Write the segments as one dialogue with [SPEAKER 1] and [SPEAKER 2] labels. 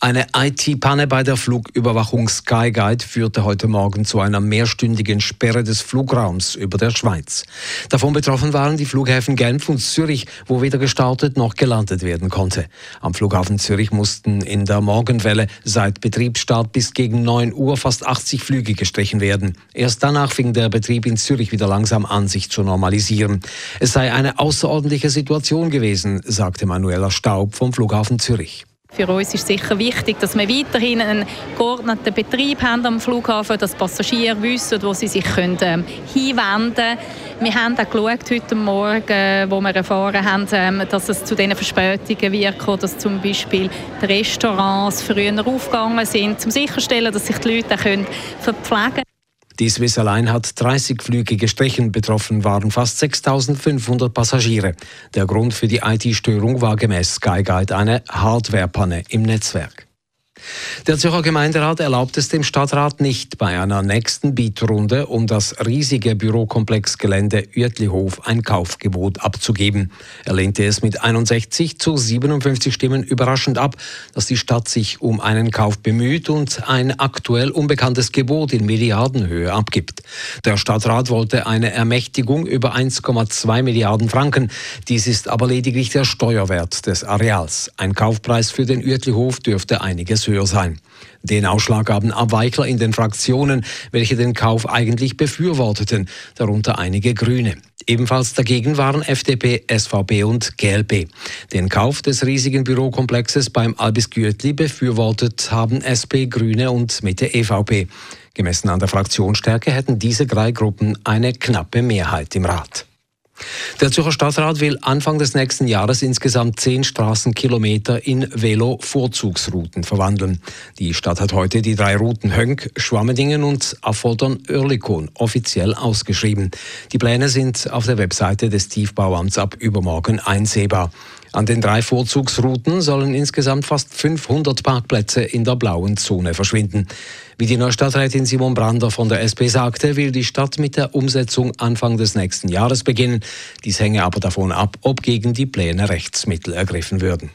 [SPEAKER 1] Eine IT-Panne bei der Flugüberwachung Skyguide führte heute Morgen zu einer mehrstündigen Sperre des Flugraums über der Schweiz. Davon betroffen waren die Flughäfen Genf und Zürich, wo weder gestartet noch gelandet werden konnte. Am Flughafen Zürich mussten in der Morgenwelle seit Betriebsstart bis gegen 9 Uhr fast 80 Flüge gestrichen werden. Erst danach fing der Betrieb in Zürich wieder langsam an, sich zu normalisieren. Es sei eine außerordentliche Situation gewesen, sagte Manuela Staub vom Flughafen Zürich.
[SPEAKER 2] Für uns ist sicher wichtig, dass wir weiterhin einen geordneten Betrieb haben am Flughafen, dass Passagiere wissen, wo sie sich können, ähm, hinwenden können. Wir haben auch geschaut heute Morgen, wo wir erfahren haben, ähm, dass es zu diesen Verspätungen wird, dass zum Beispiel die Restaurants früher aufgegangen sind, um sicherzustellen, dass sich die Leute auch verpflegen können.
[SPEAKER 1] Die Swiss Airline hat 30 Flüge gestrichen. Betroffen waren fast 6500 Passagiere. Der Grund für die IT-Störung war gemäß Skyguide eine Hardwarepanne im Netzwerk. Der Zürcher Gemeinderat erlaubt es dem Stadtrat nicht, bei einer nächsten Bietrunde um das riesige Bürokomplexgelände Uetlihof ein Kaufgebot abzugeben. Er lehnte es mit 61 zu 57 Stimmen überraschend ab, dass die Stadt sich um einen Kauf bemüht und ein aktuell unbekanntes Gebot in Milliardenhöhe abgibt. Der Stadtrat wollte eine Ermächtigung über 1,2 Milliarden Franken. Dies ist aber lediglich der Steuerwert des Areals. Ein Kaufpreis für den Uetlihof dürfte einiges höher sein. Den Ausschlag gaben Abweichler in den Fraktionen, welche den Kauf eigentlich befürworteten, darunter einige Grüne. Ebenfalls dagegen waren FDP, SVP und GLP. Den Kauf des riesigen Bürokomplexes beim Albis Gürtli befürwortet haben SP, Grüne und Mitte EVP. Gemessen an der Fraktionsstärke hätten diese drei Gruppen eine knappe Mehrheit im Rat. Der Zürcher Stadtrat will Anfang des nächsten Jahres insgesamt zehn Straßenkilometer in Velo-Vorzugsrouten verwandeln. Die Stadt hat heute die drei Routen Hönk, Schwammendingen und Affoltern-Oerlikon offiziell ausgeschrieben. Die Pläne sind auf der Webseite des Tiefbauamts ab übermorgen einsehbar. An den drei Vorzugsrouten sollen insgesamt fast 500 Parkplätze in der blauen Zone verschwinden. Wie die Neustadträtin Simon Brander von der SP sagte, will die Stadt mit der Umsetzung Anfang des nächsten Jahres beginnen. Dies hänge aber davon ab, ob gegen die Pläne Rechtsmittel ergriffen würden.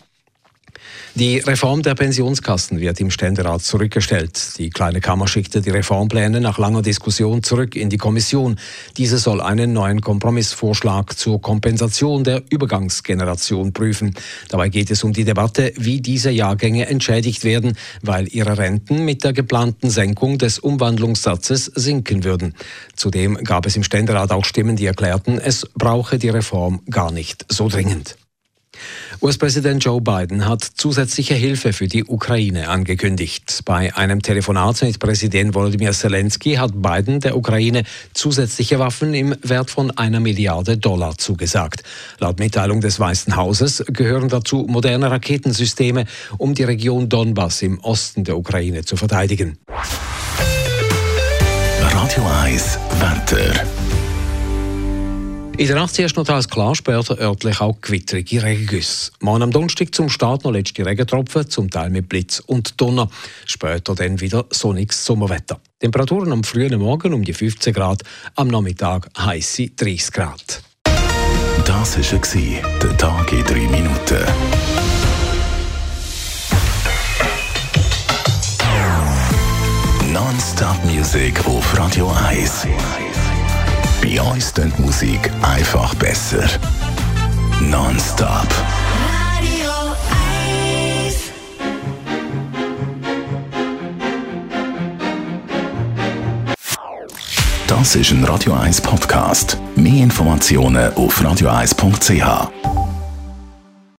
[SPEAKER 1] Die Reform der Pensionskassen wird im Ständerat zurückgestellt. Die Kleine Kammer schickte die Reformpläne nach langer Diskussion zurück in die Kommission. Diese soll einen neuen Kompromissvorschlag zur Kompensation der Übergangsgeneration prüfen. Dabei geht es um die Debatte, wie diese Jahrgänge entschädigt werden, weil ihre Renten mit der geplanten Senkung des Umwandlungssatzes sinken würden. Zudem gab es im Ständerat auch Stimmen, die erklärten, es brauche die Reform gar nicht so dringend. US-Präsident Joe Biden hat zusätzliche Hilfe für die Ukraine angekündigt. Bei einem Telefonat mit Präsident Volodymyr Zelensky hat Biden der Ukraine zusätzliche Waffen im Wert von einer Milliarde Dollar zugesagt. Laut Mitteilung des Weißen Hauses gehören dazu moderne Raketensysteme, um die Region Donbass im Osten der Ukraine zu verteidigen.
[SPEAKER 3] Radio 1 Wetter.
[SPEAKER 1] In der Nacht zuerst noch teils klar, später örtlich auch gewitterige Regengüsse. Morgen am Donnerstag zum Start noch letzte Regentropfen, zum Teil mit Blitz und Donner. Später dann wieder sonniges Sommerwetter. Temperaturen am frühen Morgen um die 15 Grad, am Nachmittag heiße 30 Grad.
[SPEAKER 3] Das war der Tag in drei Minuten. Non-Stop-Musik auf Radio 1. Bei uns klingt Musik einfach besser. Non-stop.
[SPEAKER 4] Radio 1.
[SPEAKER 3] Das ist ein Radio 1 Podcast. Mehr Informationen auf radio1.ch.